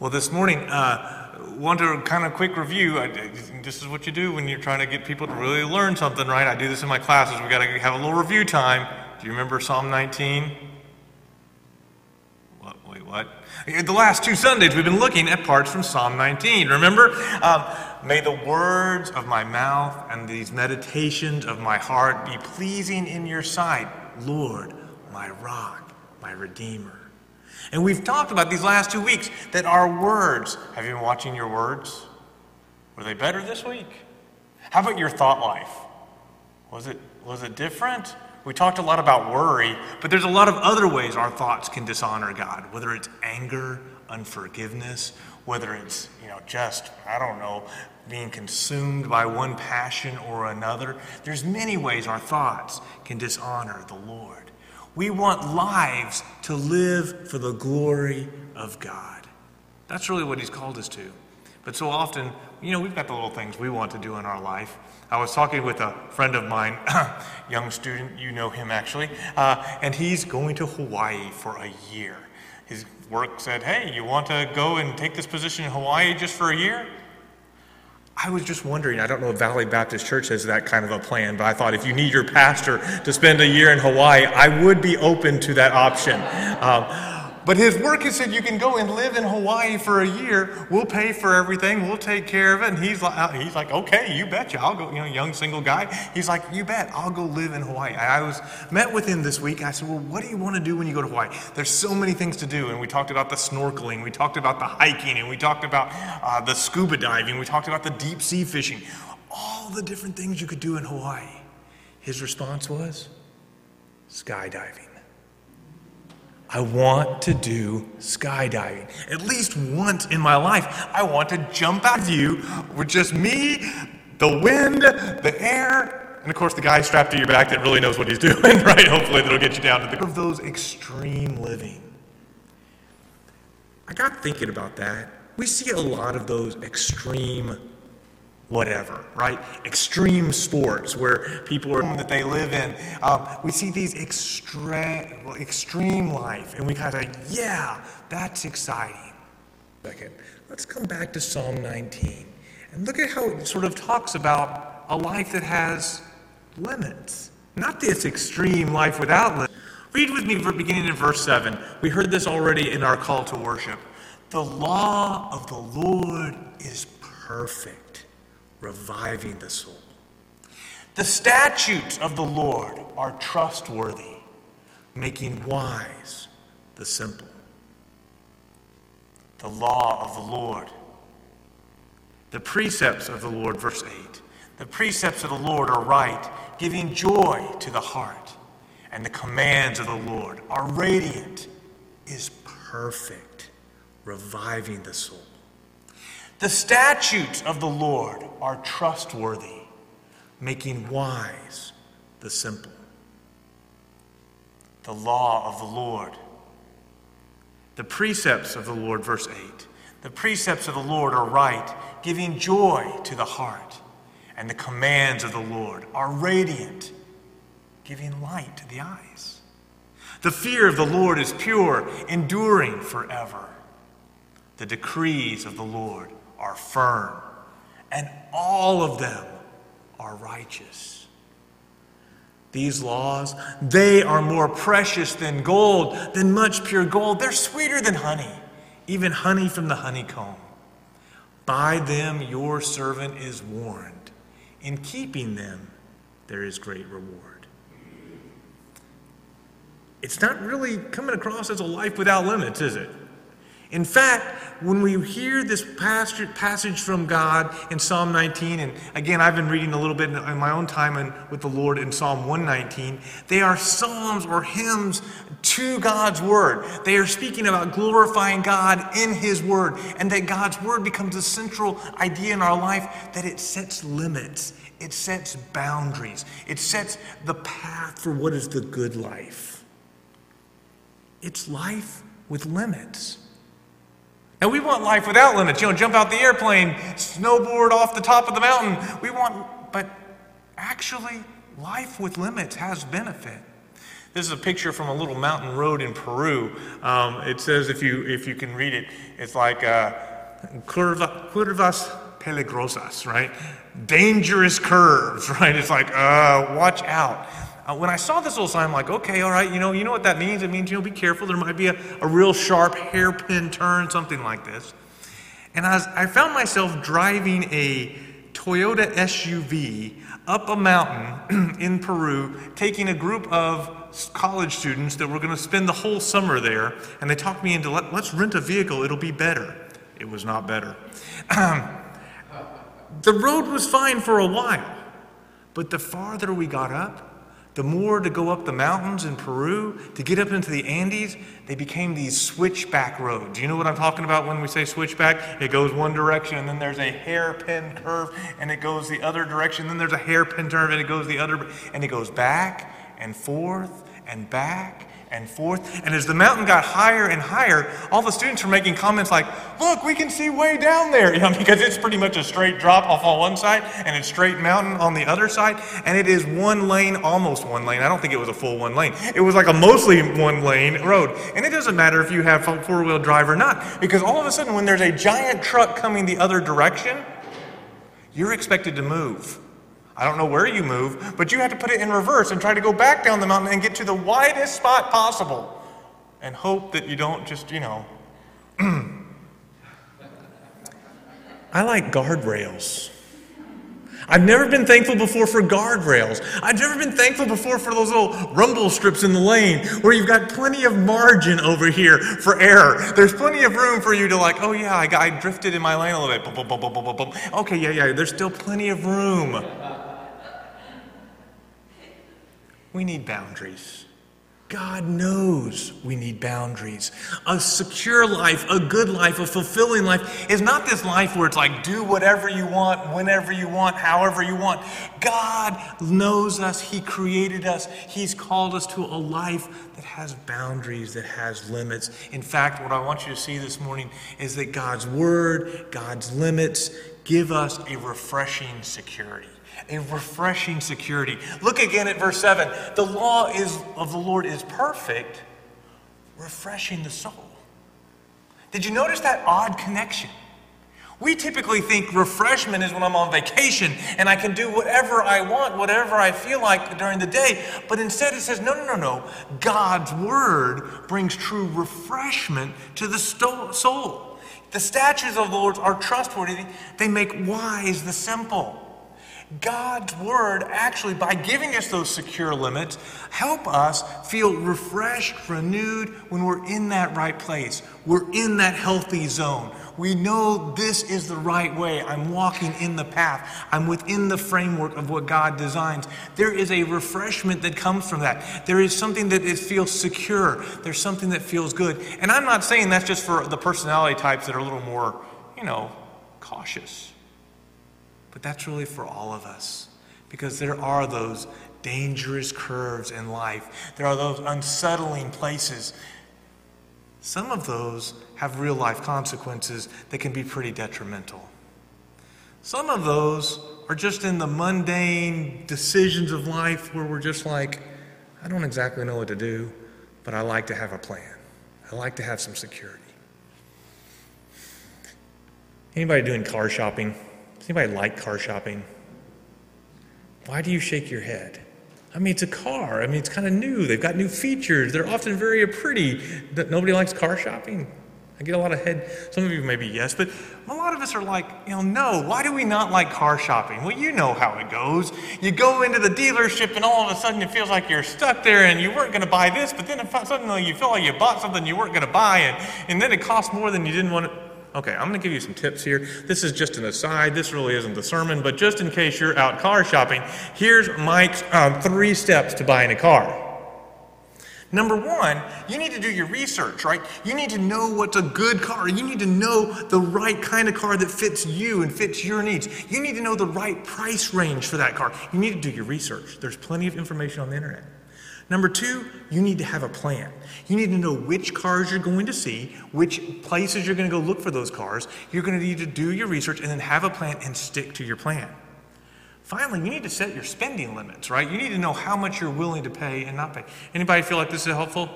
Well, this morning, uh, want to kind of quick review. I, this is what you do when you're trying to get people to really learn something, right? I do this in my classes. We got to have a little review time. Do you remember Psalm 19? What, wait, what? The last two Sundays, we've been looking at parts from Psalm 19. Remember? Um, May the words of my mouth and these meditations of my heart be pleasing in your sight, Lord, my rock, my redeemer. And we've talked about these last two weeks that our words, have you been watching your words? Were they better this week? How about your thought life? Was it, was it different? We talked a lot about worry, but there's a lot of other ways our thoughts can dishonor God, whether it's anger, unforgiveness, whether it's, you know, just, I don't know, being consumed by one passion or another. There's many ways our thoughts can dishonor the Lord. We want lives to live for the glory of God. That's really what He's called us to. But so often, you know, we've got the little things we want to do in our life. I was talking with a friend of mine, young student, you know him actually, uh, and he's going to Hawaii for a year. His work said, Hey, you want to go and take this position in Hawaii just for a year? I was just wondering, I don't know if Valley Baptist Church has that kind of a plan, but I thought if you need your pastor to spend a year in Hawaii, I would be open to that option. Um, but his work has said you can go and live in Hawaii for a year. We'll pay for everything. We'll take care of it. And he's like, uh, he's like, okay, you betcha. I'll go. You know, young single guy. He's like, you bet. I'll go live in Hawaii. I was met with him this week. I said, well, what do you want to do when you go to Hawaii? There's so many things to do. And we talked about the snorkeling. We talked about the hiking, and we talked about uh, the scuba diving. We talked about the deep sea fishing. All the different things you could do in Hawaii. His response was skydiving. I want to do skydiving. At least once in my life, I want to jump out of you with just me, the wind, the air, and of course the guy strapped to your back that really knows what he's doing, right? Hopefully that'll get you down to the of those extreme living. I got thinking about that. We see a lot of those extreme whatever, right? Extreme sports where people are that they live in. Um, we see these extra, extreme life, and we kind of, yeah, that's exciting. Second, let's come back to Psalm 19 and look at how it sort of talks about a life that has limits, not this extreme life without limits. Read with me for beginning in verse 7. We heard this already in our call to worship. The law of the Lord is perfect reviving the soul. The statutes of the Lord are trustworthy, making wise the simple. The law of the Lord. The precepts of the Lord, verse 8. The precepts of the Lord are right, giving joy to the heart. And the commands of the Lord are radiant, is perfect, reviving the soul. The statutes of the Lord are trustworthy, making wise the simple. The law of the Lord. The precepts of the Lord, verse 8. The precepts of the Lord are right, giving joy to the heart. And the commands of the Lord are radiant, giving light to the eyes. The fear of the Lord is pure, enduring forever. The decrees of the Lord are firm, and all of them are righteous. These laws, they are more precious than gold, than much pure gold. They're sweeter than honey, even honey from the honeycomb. By them your servant is warned. In keeping them, there is great reward. It's not really coming across as a life without limits, is it? In fact, when we hear this passage from God in Psalm 19, and again, I've been reading a little bit in my own time with the Lord in Psalm 119, they are psalms or hymns to God's Word. They are speaking about glorifying God in His Word, and that God's Word becomes a central idea in our life, that it sets limits, it sets boundaries, it sets the path for what is the good life. It's life with limits. And we want life without limits. You know, jump out the airplane, snowboard off the top of the mountain. We want, but actually, life with limits has benefit. This is a picture from a little mountain road in Peru. Um, it says, if you, if you can read it, it's like uh, curva, curvas peligrosas, right? Dangerous curves, right? It's like, uh, watch out. Uh, when I saw this little sign, I'm like, okay, all right, you know, you know what that means? It means, you know, be careful. There might be a, a real sharp hairpin turn, something like this. And I, was, I found myself driving a Toyota SUV up a mountain in Peru, taking a group of college students that were going to spend the whole summer there. And they talked me into, Let, let's rent a vehicle, it'll be better. It was not better. the road was fine for a while, but the farther we got up, the more to go up the mountains in Peru, to get up into the Andes, they became these switchback roads. You know what I'm talking about when we say switchback? It goes one direction, and then there's a hairpin curve, and it goes the other direction, then there's a hairpin turn, and it goes the other, and it goes back and forth and back and forth. And as the mountain got higher and higher, all the students were making comments like, Look, we can see way down there, you know, because it's pretty much a straight drop off on one side and it's straight mountain on the other side. And it is one lane, almost one lane. I don't think it was a full one lane. It was like a mostly one lane road. And it doesn't matter if you have four wheel drive or not, because all of a sudden, when there's a giant truck coming the other direction, you're expected to move. I don't know where you move, but you have to put it in reverse and try to go back down the mountain and get to the widest spot possible and hope that you don't just, you know. I like guardrails. I've never been thankful before for guardrails. I've never been thankful before for those little rumble strips in the lane where you've got plenty of margin over here for error. There's plenty of room for you to, like, oh yeah, I, got, I drifted in my lane a little bit. Okay, yeah, yeah, there's still plenty of room. We need boundaries. God knows we need boundaries. A secure life, a good life, a fulfilling life is not this life where it's like do whatever you want, whenever you want, however you want. God knows us. He created us. He's called us to a life that has boundaries, that has limits. In fact, what I want you to see this morning is that God's word, God's limits give us a refreshing security a refreshing security. Look again at verse 7. The law is, of the Lord is perfect, refreshing the soul. Did you notice that odd connection? We typically think refreshment is when I'm on vacation and I can do whatever I want, whatever I feel like during the day. But instead, it says, no, no, no, no. God's word brings true refreshment to the soul. The statutes of the Lord are trustworthy, they make wise the simple. God's word actually, by giving us those secure limits, help us feel refreshed, renewed when we're in that right place. We're in that healthy zone. We know this is the right way. I'm walking in the path. I'm within the framework of what God designs. There is a refreshment that comes from that. There is something that it feels secure. There's something that feels good. And I'm not saying that's just for the personality types that are a little more, you know, cautious. But that's really for all of us because there are those dangerous curves in life, there are those unsettling places. Some of those have real life consequences that can be pretty detrimental. Some of those are just in the mundane decisions of life where we're just like, I don't exactly know what to do, but I like to have a plan. I like to have some security. Anybody doing car shopping? Anybody like car shopping? Why do you shake your head? I mean, it's a car. I mean, it's kind of new. They've got new features. They're often very pretty. Nobody likes car shopping. I get a lot of head. Some of you maybe yes, but a lot of us are like, you know, no. Why do we not like car shopping? Well, you know how it goes. You go into the dealership, and all of a sudden it feels like you're stuck there, and you weren't going to buy this, but then suddenly you feel like you bought something you weren't going to buy, and, and then it costs more than you didn't want to. Okay, I'm going to give you some tips here. This is just an aside. This really isn't the sermon, but just in case you're out car shopping, here's Mike's um, three steps to buying a car. Number one, you need to do your research, right? You need to know what's a good car. You need to know the right kind of car that fits you and fits your needs. You need to know the right price range for that car. You need to do your research. There's plenty of information on the internet. Number two, you need to have a plan. You need to know which cars you're going to see, which places you're going to go look for those cars. You're going to need to do your research and then have a plan and stick to your plan. Finally, you need to set your spending limits, right? You need to know how much you're willing to pay and not pay. Anybody feel like this is helpful?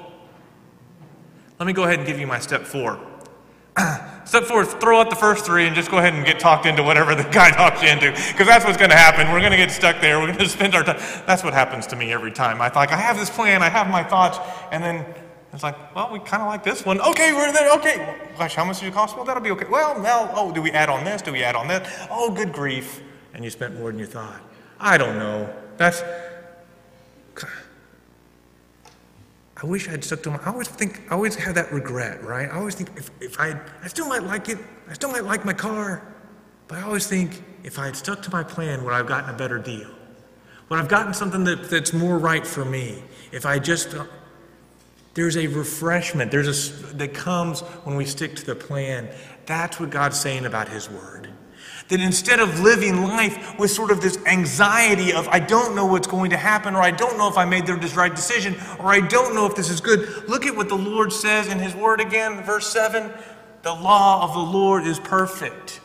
Let me go ahead and give you my step four. step is throw out the first three and just go ahead and get talked into whatever the guy talks you into, because that's what's going to happen. We're going to get stuck there. We're going to spend our time. That's what happens to me every time. I like, I have this plan, I have my thoughts, and then it's like, well, we kind of like this one. Okay, we're there. Okay, gosh, how much does it cost? Well, that'll be okay. Well, now, oh, do we add on this? Do we add on that? Oh, good grief and you spent more than you thought. I don't know. That's. I wish I'd stuck to my. I always think. I always have that regret, right? I always think if, if I. I still might like it. I still might like my car, but I always think if I had stuck to my plan, would I have gotten a better deal? Would I've gotten something that, that's more right for me? If I just. There's a refreshment. There's a that comes when we stick to the plan. That's what God's saying about His Word. That instead of living life with sort of this anxiety of, I don't know what's going to happen, or I don't know if I made the right decision, or I don't know if this is good, look at what the Lord says in His Word again, verse 7 The law of the Lord is perfect,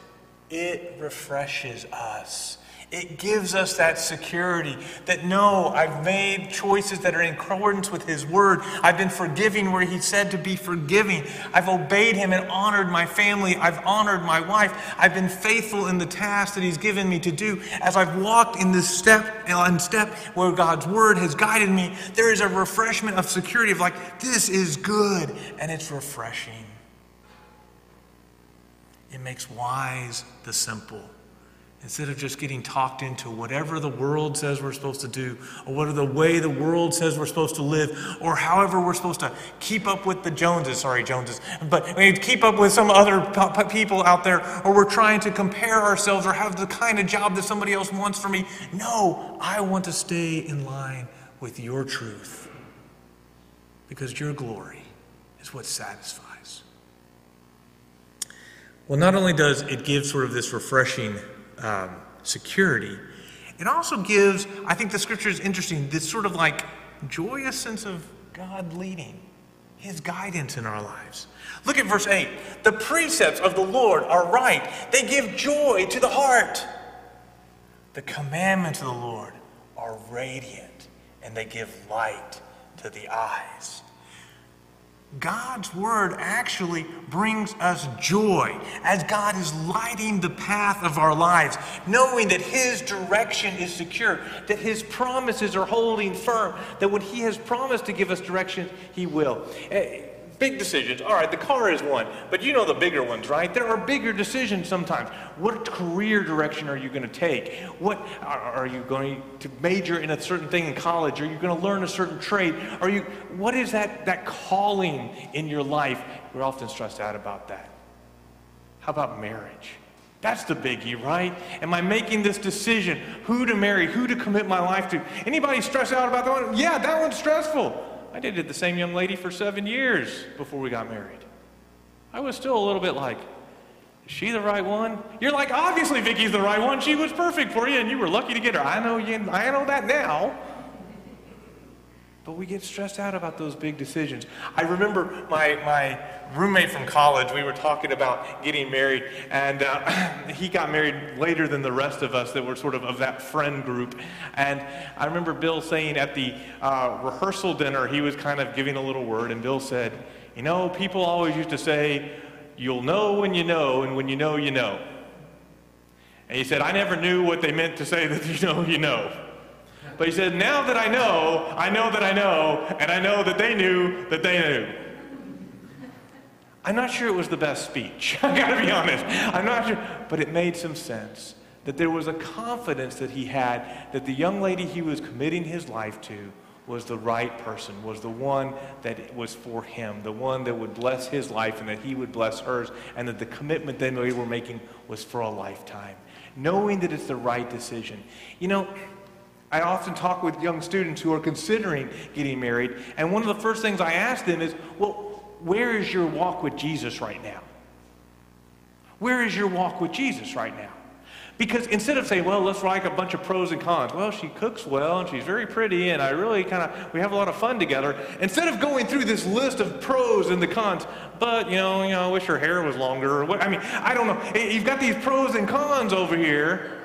it refreshes us. It gives us that security that no, I've made choices that are in accordance with His Word. I've been forgiving where He said to be forgiving. I've obeyed Him and honored my family. I've honored my wife. I've been faithful in the task that He's given me to do. As I've walked in this step and step where God's Word has guided me, there is a refreshment of security of like, this is good and it's refreshing. It makes wise the simple. Instead of just getting talked into whatever the world says we're supposed to do, or whatever the way the world says we're supposed to live, or however we're supposed to keep up with the Joneses, sorry, Joneses, but we keep up with some other people out there, or we're trying to compare ourselves or have the kind of job that somebody else wants for me. No, I want to stay in line with your truth because your glory is what satisfies. Well, not only does it give sort of this refreshing um, security. It also gives, I think the scripture is interesting, this sort of like joyous sense of God leading, His guidance in our lives. Look at verse 8. The precepts of the Lord are right, they give joy to the heart. The commandments of the Lord are radiant, and they give light to the eyes. God's word actually brings us joy as God is lighting the path of our lives, knowing that His direction is secure, that His promises are holding firm, that when He has promised to give us direction, He will. Eh, Big decisions. All right, the car is one, but you know the bigger ones, right? There are bigger decisions sometimes. What career direction are you going to take? What are you going to major in a certain thing in college? Are you going to learn a certain trade? Are you what is that that calling in your life? We're often stressed out about that. How about marriage? That's the biggie, right? Am I making this decision? Who to marry, who to commit my life to? Anybody stressed out about that one? Yeah, that one's stressful. I dated the same young lady for seven years before we got married. I was still a little bit like, is she the right one? You're like, obviously Vicky's the right one. She was perfect for you, and you were lucky to get her. I know you. I know that now. But we get stressed out about those big decisions. I remember my, my roommate from college, we were talking about getting married, and uh, he got married later than the rest of us that were sort of of that friend group. And I remember Bill saying at the uh, rehearsal dinner, he was kind of giving a little word, and Bill said, You know, people always used to say, You'll know when you know, and when you know, you know. And he said, I never knew what they meant to say that you know, you know. But he said, Now that I know, I know that I know, and I know that they knew that they knew. I'm not sure it was the best speech. I gotta be honest. I'm not sure. But it made some sense that there was a confidence that he had that the young lady he was committing his life to was the right person, was the one that was for him, the one that would bless his life and that he would bless hers, and that the commitment that they were making was for a lifetime. Knowing that it's the right decision. You know, I often talk with young students who are considering getting married, and one of the first things I ask them is, well, where is your walk with Jesus right now? Where is your walk with Jesus right now? Because instead of saying, well, let's write a bunch of pros and cons, well, she cooks well and she's very pretty and I really kind of, we have a lot of fun together. Instead of going through this list of pros and the cons, but, you know, you know, I wish her hair was longer or what, I mean, I don't know. You've got these pros and cons over here.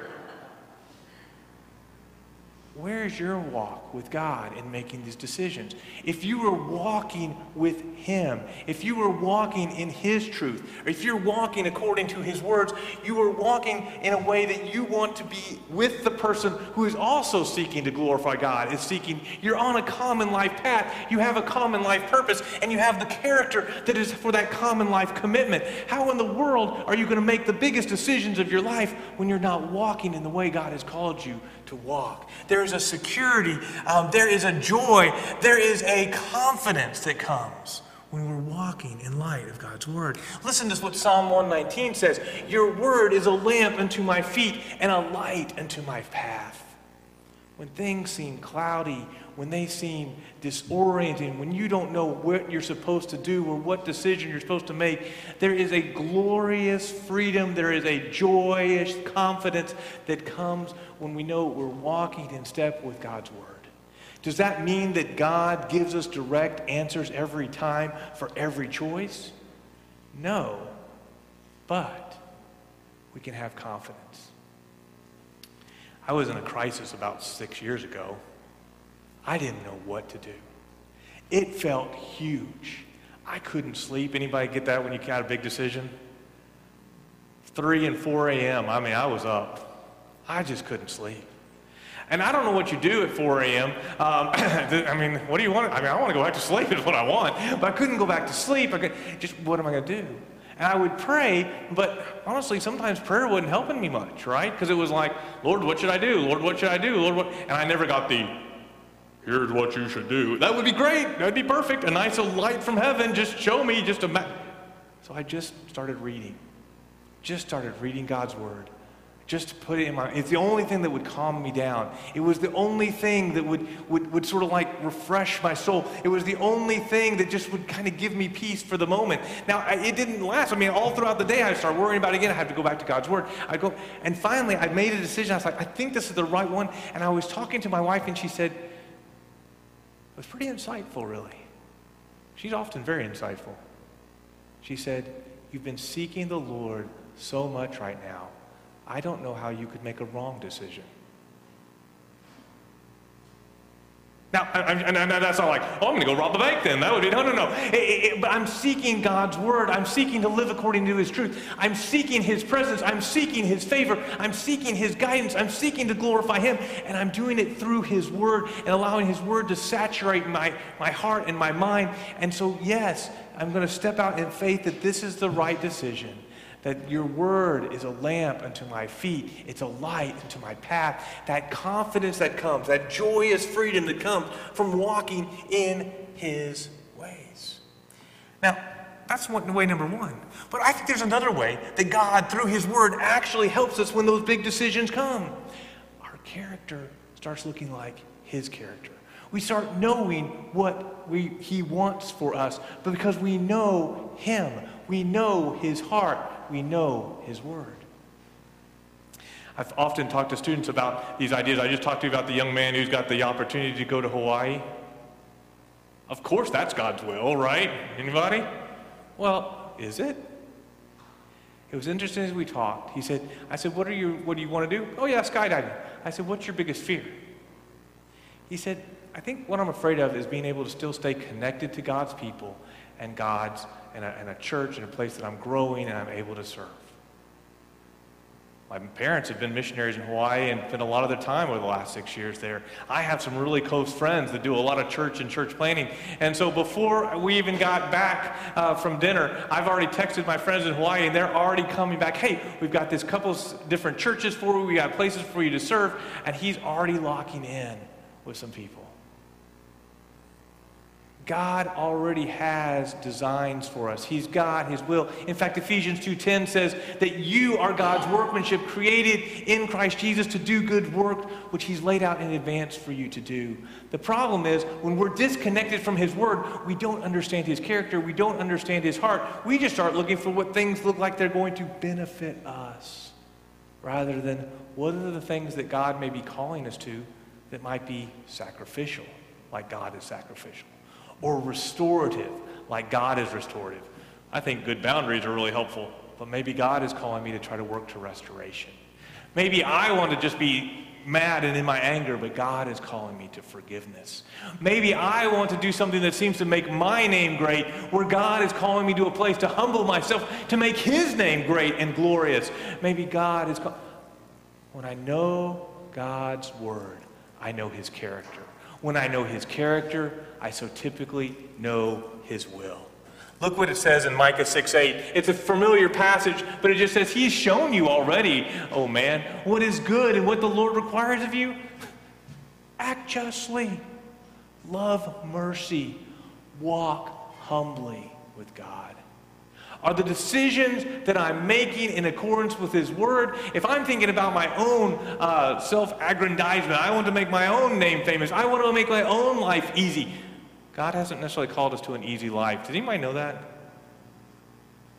Where's your walk with God in making these decisions? If you were walking with Him, if you were walking in His truth, or if you're walking according to His words, you are walking in a way that you want to be with the person who is also seeking to glorify God, is seeking, you're on a common life path, you have a common life purpose, and you have the character that is for that common life commitment. How in the world are you going to make the biggest decisions of your life when you're not walking in the way God has called you to walk. There is a security, um, there is a joy, there is a confidence that comes when we're walking in light of God's word. Listen to what Psalm 119 says Your word is a lamp unto my feet and a light unto my path. When things seem cloudy, when they seem disorienting, when you don't know what you're supposed to do or what decision you're supposed to make, there is a glorious freedom, there is a joyous confidence that comes when we know we're walking in step with God's Word. Does that mean that God gives us direct answers every time for every choice? No, but we can have confidence. I was in a crisis about six years ago. I didn't know what to do. It felt huge. I couldn't sleep. Anybody get that when you got a big decision? 3 and 4 a.m. I mean, I was up. I just couldn't sleep. And I don't know what you do at 4 a.m. Um, I mean, what do you want? I mean, I want to go back to sleep is what I want, but I couldn't go back to sleep. I could, just what am I going to do? And I would pray, but honestly, sometimes prayer wasn't helping me much, right? Because it was like, Lord, what should I do? Lord, what should I do? Lord, what? And I never got the here's what you should do. That would be great. That'd be perfect. A nice light from heaven. Just show me. Just a. So I just started reading. Just started reading God's word. Just to put it in my. It's the only thing that would calm me down. It was the only thing that would would would sort of like refresh my soul. It was the only thing that just would kind of give me peace for the moment. Now it didn't last. I mean, all throughout the day, I started worrying about it again. I had to go back to God's word. I go, and finally, I made a decision. I was like, I think this is the right one. And I was talking to my wife, and she said it was pretty insightful, really. She's often very insightful. She said, You've been seeking the Lord so much right now. I don't know how you could make a wrong decision. Now, and that's not like, oh, I'm going to go rob the bank then. That would be, no, no, no. It, it, but I'm seeking God's word. I'm seeking to live according to his truth. I'm seeking his presence. I'm seeking his favor. I'm seeking his guidance. I'm seeking to glorify him. And I'm doing it through his word and allowing his word to saturate my, my heart and my mind. And so, yes, I'm going to step out in faith that this is the right decision that your word is a lamp unto my feet, it's a light unto my path. That confidence that comes, that joyous freedom that comes from walking in his ways. Now, that's one, way number one. But I think there's another way that God, through his word, actually helps us when those big decisions come. Our character starts looking like his character. We start knowing what we, he wants for us but because we know him. We know his heart we know His Word. I've often talked to students about these ideas. I just talked to you about the young man who's got the opportunity to go to Hawaii. Of course, that's God's will, right? Anybody? Well, is it? It was interesting as we talked. He said, I said, what, are you, what do you want to do? Oh, yeah, skydiving. I said, what's your biggest fear? He said, I think what I'm afraid of is being able to still stay connected to God's people and God's and a, and a church and a place that I'm growing and I'm able to serve. My parents have been missionaries in Hawaii and spent a lot of their time over the last six years there. I have some really close friends that do a lot of church and church planning. And so before we even got back uh, from dinner, I've already texted my friends in Hawaii and they're already coming back. Hey, we've got this couple different churches for you, we got places for you to serve. And he's already locking in with some people. God already has designs for us. He's got his will. In fact, Ephesians 2:10 says that you are God's workmanship created in Christ Jesus to do good work which he's laid out in advance for you to do. The problem is when we're disconnected from his word, we don't understand his character, we don't understand his heart. We just start looking for what things look like they're going to benefit us rather than what are the things that God may be calling us to that might be sacrificial, like God is sacrificial or restorative, like God is restorative. I think good boundaries are really helpful, but maybe God is calling me to try to work to restoration. Maybe I want to just be mad and in my anger, but God is calling me to forgiveness. Maybe I want to do something that seems to make my name great, where God is calling me to a place to humble myself, to make His name great and glorious. Maybe God is. Call- when I know God's Word, I know His character. When I know His character, I so typically know His will. Look what it says in Micah 6 8. It's a familiar passage, but it just says, He's shown you already, oh man, what is good and what the Lord requires of you. Act justly, love mercy, walk humbly with God. Are the decisions that I'm making in accordance with His Word? If I'm thinking about my own uh, self aggrandizement, I want to make my own name famous, I want to make my own life easy. God hasn't necessarily called us to an easy life. Did anybody know that?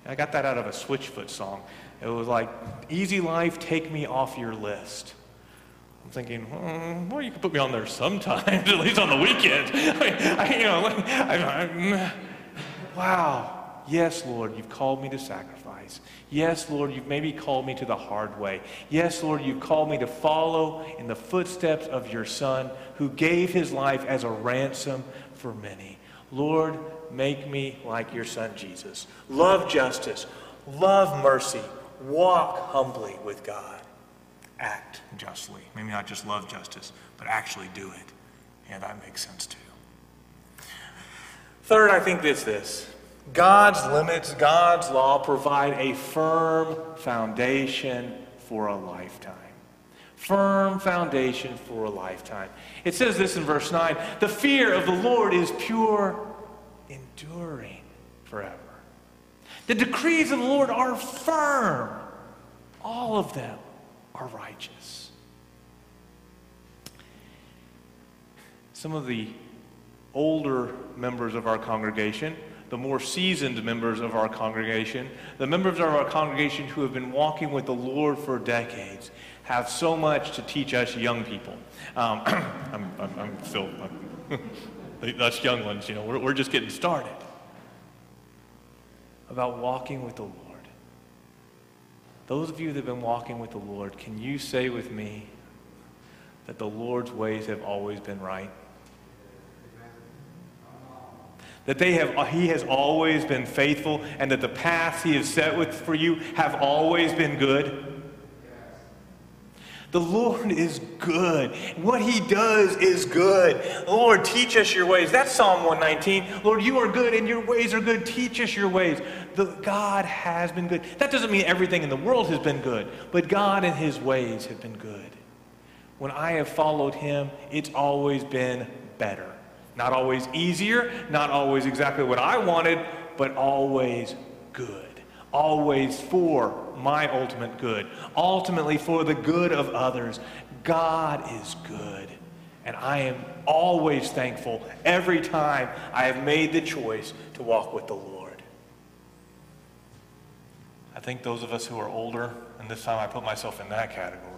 I got that out of a Switchfoot song. It was like, easy life, take me off your list. I'm thinking, well, you can put me on there sometimes, at least on the weekend. I, I, you know, I, mm, wow. Yes, Lord, you've called me to sacrifice. Yes, Lord, you've maybe called me to the hard way. Yes, Lord, you've called me to follow in the footsteps of your Son who gave his life as a ransom for many. Lord, make me like your son Jesus. Love justice, love mercy, walk humbly with God. Act justly. Maybe not just love justice, but actually do it. Yeah, that makes sense too. Third, I think it's this God's limits, God's law provide a firm foundation for a lifetime firm foundation for a lifetime. It says this in verse 9 the fear of the Lord is pure, enduring forever. The decrees of the Lord are firm, all of them are righteous. Some of the older members of our congregation, the more seasoned members of our congregation, the members of our congregation who have been walking with the Lord for decades, have so much to teach us young people. Um, I'm, I'm, I'm still, I'm, us young ones, you know, we're, we're just getting started. About walking with the Lord. Those of you that have been walking with the Lord, can you say with me that the Lord's ways have always been right? That they have, he has always been faithful, and that the paths he has set with, for you have always been good? The Lord is good. What He does is good. Lord, teach us your ways. That's Psalm 119. Lord, you are good and your ways are good. Teach us your ways. The, God has been good. That doesn't mean everything in the world has been good, but God and His ways have been good. When I have followed Him, it's always been better. Not always easier, not always exactly what I wanted, but always good always for my ultimate good, ultimately for the good of others. God is good. And I am always thankful every time I have made the choice to walk with the Lord. I think those of us who are older, and this time I put myself in that category,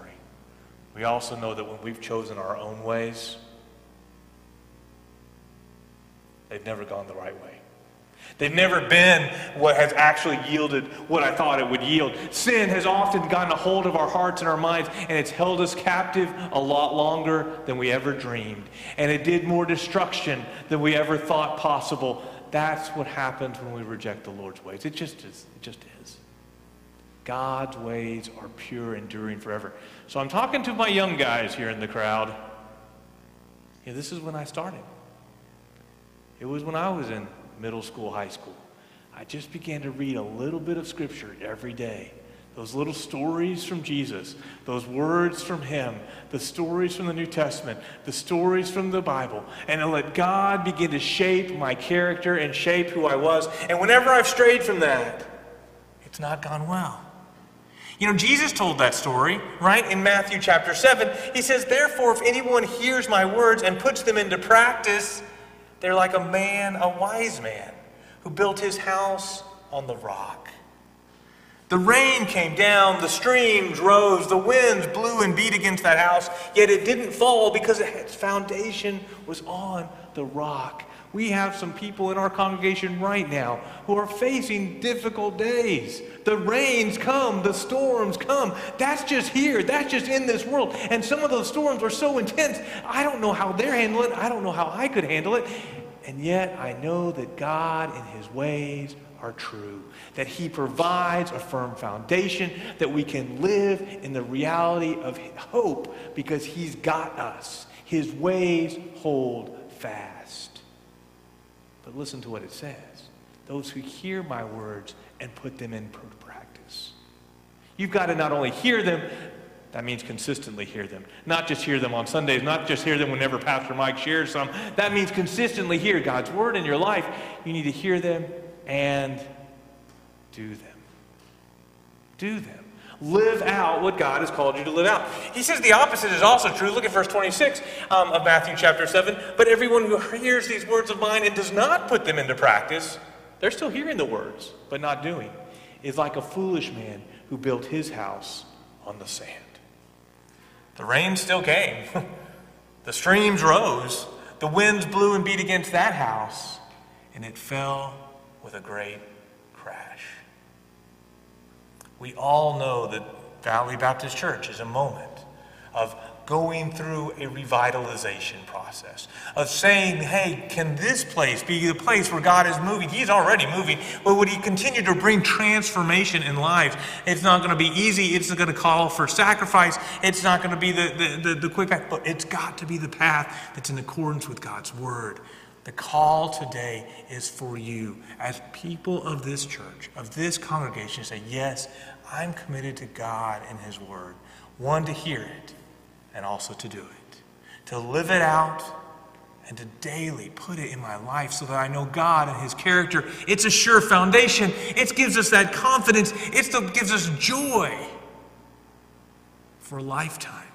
we also know that when we've chosen our own ways, they've never gone the right way. They've never been what has actually yielded what I thought it would yield. Sin has often gotten a hold of our hearts and our minds, and it's held us captive a lot longer than we ever dreamed. And it did more destruction than we ever thought possible. That's what happens when we reject the Lord's ways. It just is. It just is. God's ways are pure, enduring forever. So I'm talking to my young guys here in the crowd. Yeah, this is when I started. It was when I was in middle school, high school, I just began to read a little bit of Scripture every day. Those little stories from Jesus, those words from Him, the stories from the New Testament, the stories from the Bible, and let God begin to shape my character and shape who I was. And whenever I've strayed from that, it's not gone well. You know, Jesus told that story, right? In Matthew chapter 7. He says, Therefore, if anyone hears my words and puts them into practice, they're like a man, a wise man, who built his house on the rock. The rain came down, the streams rose, the winds blew and beat against that house, yet it didn't fall because its foundation was on the rock. We have some people in our congregation right now who are facing difficult days. The rains come, the storms come. That's just here, that's just in this world. And some of those storms are so intense, I don't know how they're handling it, I don't know how I could handle it. And yet I know that God and His ways are true, that He provides a firm foundation, that we can live in the reality of hope because He's got us. His ways hold fast. But listen to what it says those who hear my words and put them in practice. You've got to not only hear them, that means consistently hear them. Not just hear them on Sundays, not just hear them whenever Pastor Mike shares some. That means consistently hear God's word in your life. You need to hear them and do them. Do them. Live out what God has called you to live out. He says the opposite is also true. Look at verse 26 um, of Matthew chapter 7. But everyone who hears these words of mine and does not put them into practice, they're still hearing the words, but not doing, is like a foolish man who built his house on the sand. The rain still came, the streams rose, the winds blew and beat against that house, and it fell with a great crash. We all know that Valley Baptist Church is a moment of going through a revitalization process, of saying, hey, can this place be the place where God is moving? He's already moving, but would He continue to bring transformation in lives? It's not going to be easy. It's going to call for sacrifice. It's not going to be the, the, the, the quick path, but it's got to be the path that's in accordance with God's word. The call today is for you as people of this church, of this congregation, to say, Yes, I'm committed to God and His Word. One, to hear it, and also to do it. To live it out and to daily put it in my life so that I know God and His character. It's a sure foundation. It gives us that confidence. It still gives us joy for a lifetime.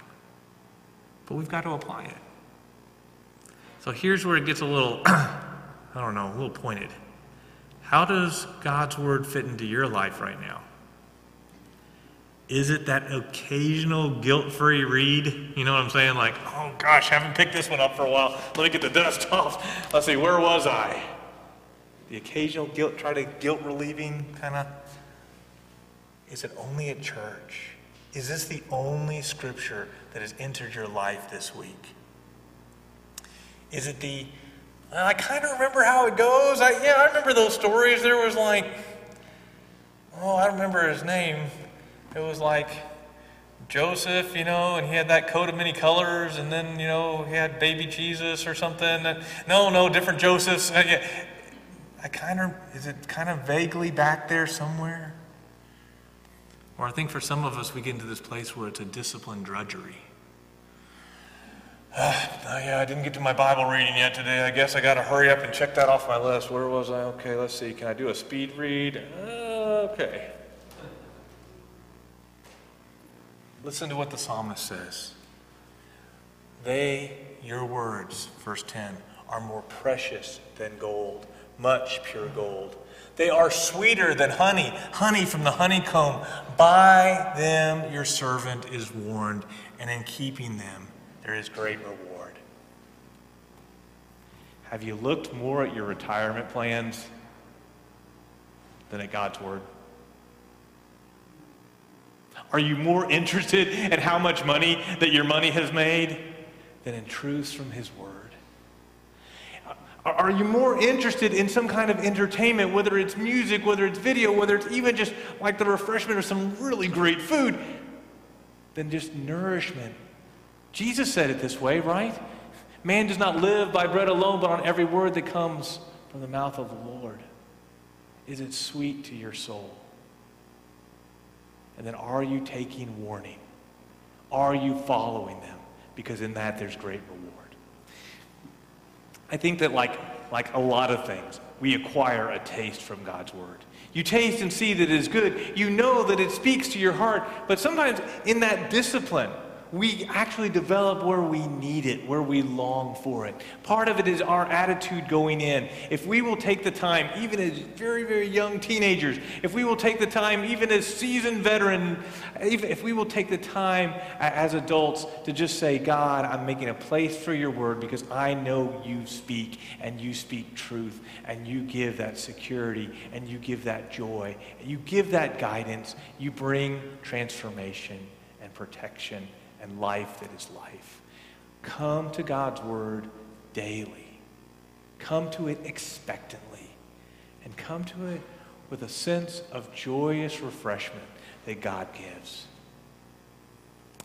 But we've got to apply it. So here's where it gets a little, I don't know, a little pointed. How does God's word fit into your life right now? Is it that occasional guilt free read? You know what I'm saying? Like, oh gosh, haven't picked this one up for a while. Let me get the dust off. Let's see, where was I? The occasional guilt, try to guilt relieving kind of. Is it only at church? Is this the only scripture that has entered your life this week? Is it the, I kind of remember how it goes. I, yeah, I remember those stories. There was like, oh, I remember his name. It was like Joseph, you know, and he had that coat of many colors, and then, you know, he had baby Jesus or something. No, no, different Josephs. Uh, I kind of, is it kind of vaguely back there somewhere? Or I think for some of us, we get into this place where it's a disciplined drudgery. Uh, yeah, I didn't get to my Bible reading yet today. I guess I got to hurry up and check that off my list. Where was I? Okay, let's see. Can I do a speed read? Uh, okay. Listen to what the psalmist says. They, your words, verse 10, are more precious than gold, much pure gold. They are sweeter than honey, honey from the honeycomb. By them your servant is warned, and in keeping them there is great reward. Have you looked more at your retirement plans than at God's Word? Are you more interested in how much money that your money has made than in truths from His Word? Are you more interested in some kind of entertainment, whether it's music, whether it's video, whether it's even just like the refreshment of some really great food, than just nourishment Jesus said it this way, right? Man does not live by bread alone, but on every word that comes from the mouth of the Lord. Is it sweet to your soul? And then are you taking warning? Are you following them? Because in that there's great reward. I think that, like, like a lot of things, we acquire a taste from God's word. You taste and see that it is good. You know that it speaks to your heart. But sometimes in that discipline, we actually develop where we need it, where we long for it. Part of it is our attitude going in. If we will take the time, even as very, very young teenagers, if we will take the time, even as seasoned veteran, even if we will take the time as adults to just say, God, I'm making a place for your word because I know you speak and you speak truth and you give that security and you give that joy and you give that guidance. You bring transformation and protection and life that is life. Come to God's word daily. Come to it expectantly. And come to it with a sense of joyous refreshment that God gives.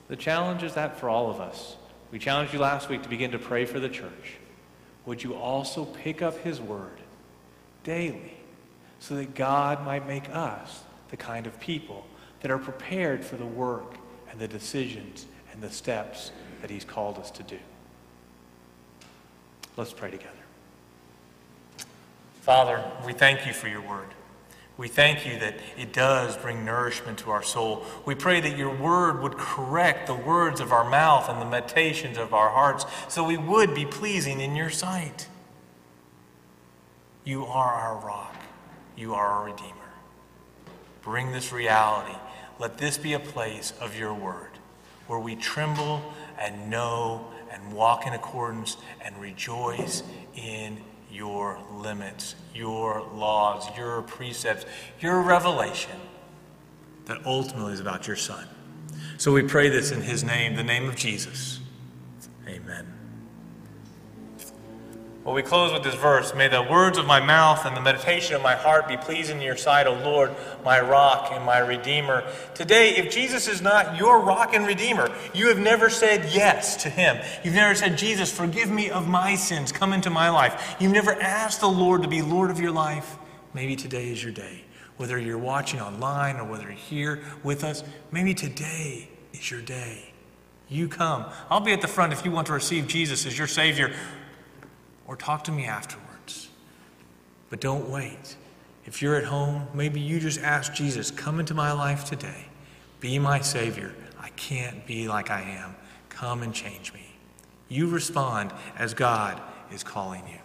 The challenge is that for all of us. We challenged you last week to begin to pray for the church. Would you also pick up his word daily so that God might make us the kind of people that are prepared for the work and the decisions and the steps that He's called us to do. Let's pray together. Father, we thank you for your word. We thank you that it does bring nourishment to our soul. We pray that your word would correct the words of our mouth and the meditations of our hearts so we would be pleasing in your sight. You are our rock, you are our Redeemer. Bring this reality. Let this be a place of your word where we tremble and know and walk in accordance and rejoice in your limits, your laws, your precepts, your revelation that ultimately is about your Son. So we pray this in His name, the name of Jesus. Amen. Well, we close with this verse May the words of my mouth and the meditation of my heart be pleasing in your sight, O Lord, my rock and my redeemer. Today, if Jesus is not your rock and redeemer, you have never said yes to him. You've never said, Jesus, forgive me of my sins, come into my life. You've never asked the Lord to be Lord of your life. Maybe today is your day. Whether you're watching online or whether you're here with us, maybe today is your day. You come. I'll be at the front if you want to receive Jesus as your Savior or talk to me afterwards. But don't wait. If you're at home, maybe you just ask Jesus, come into my life today. Be my Savior. I can't be like I am. Come and change me. You respond as God is calling you.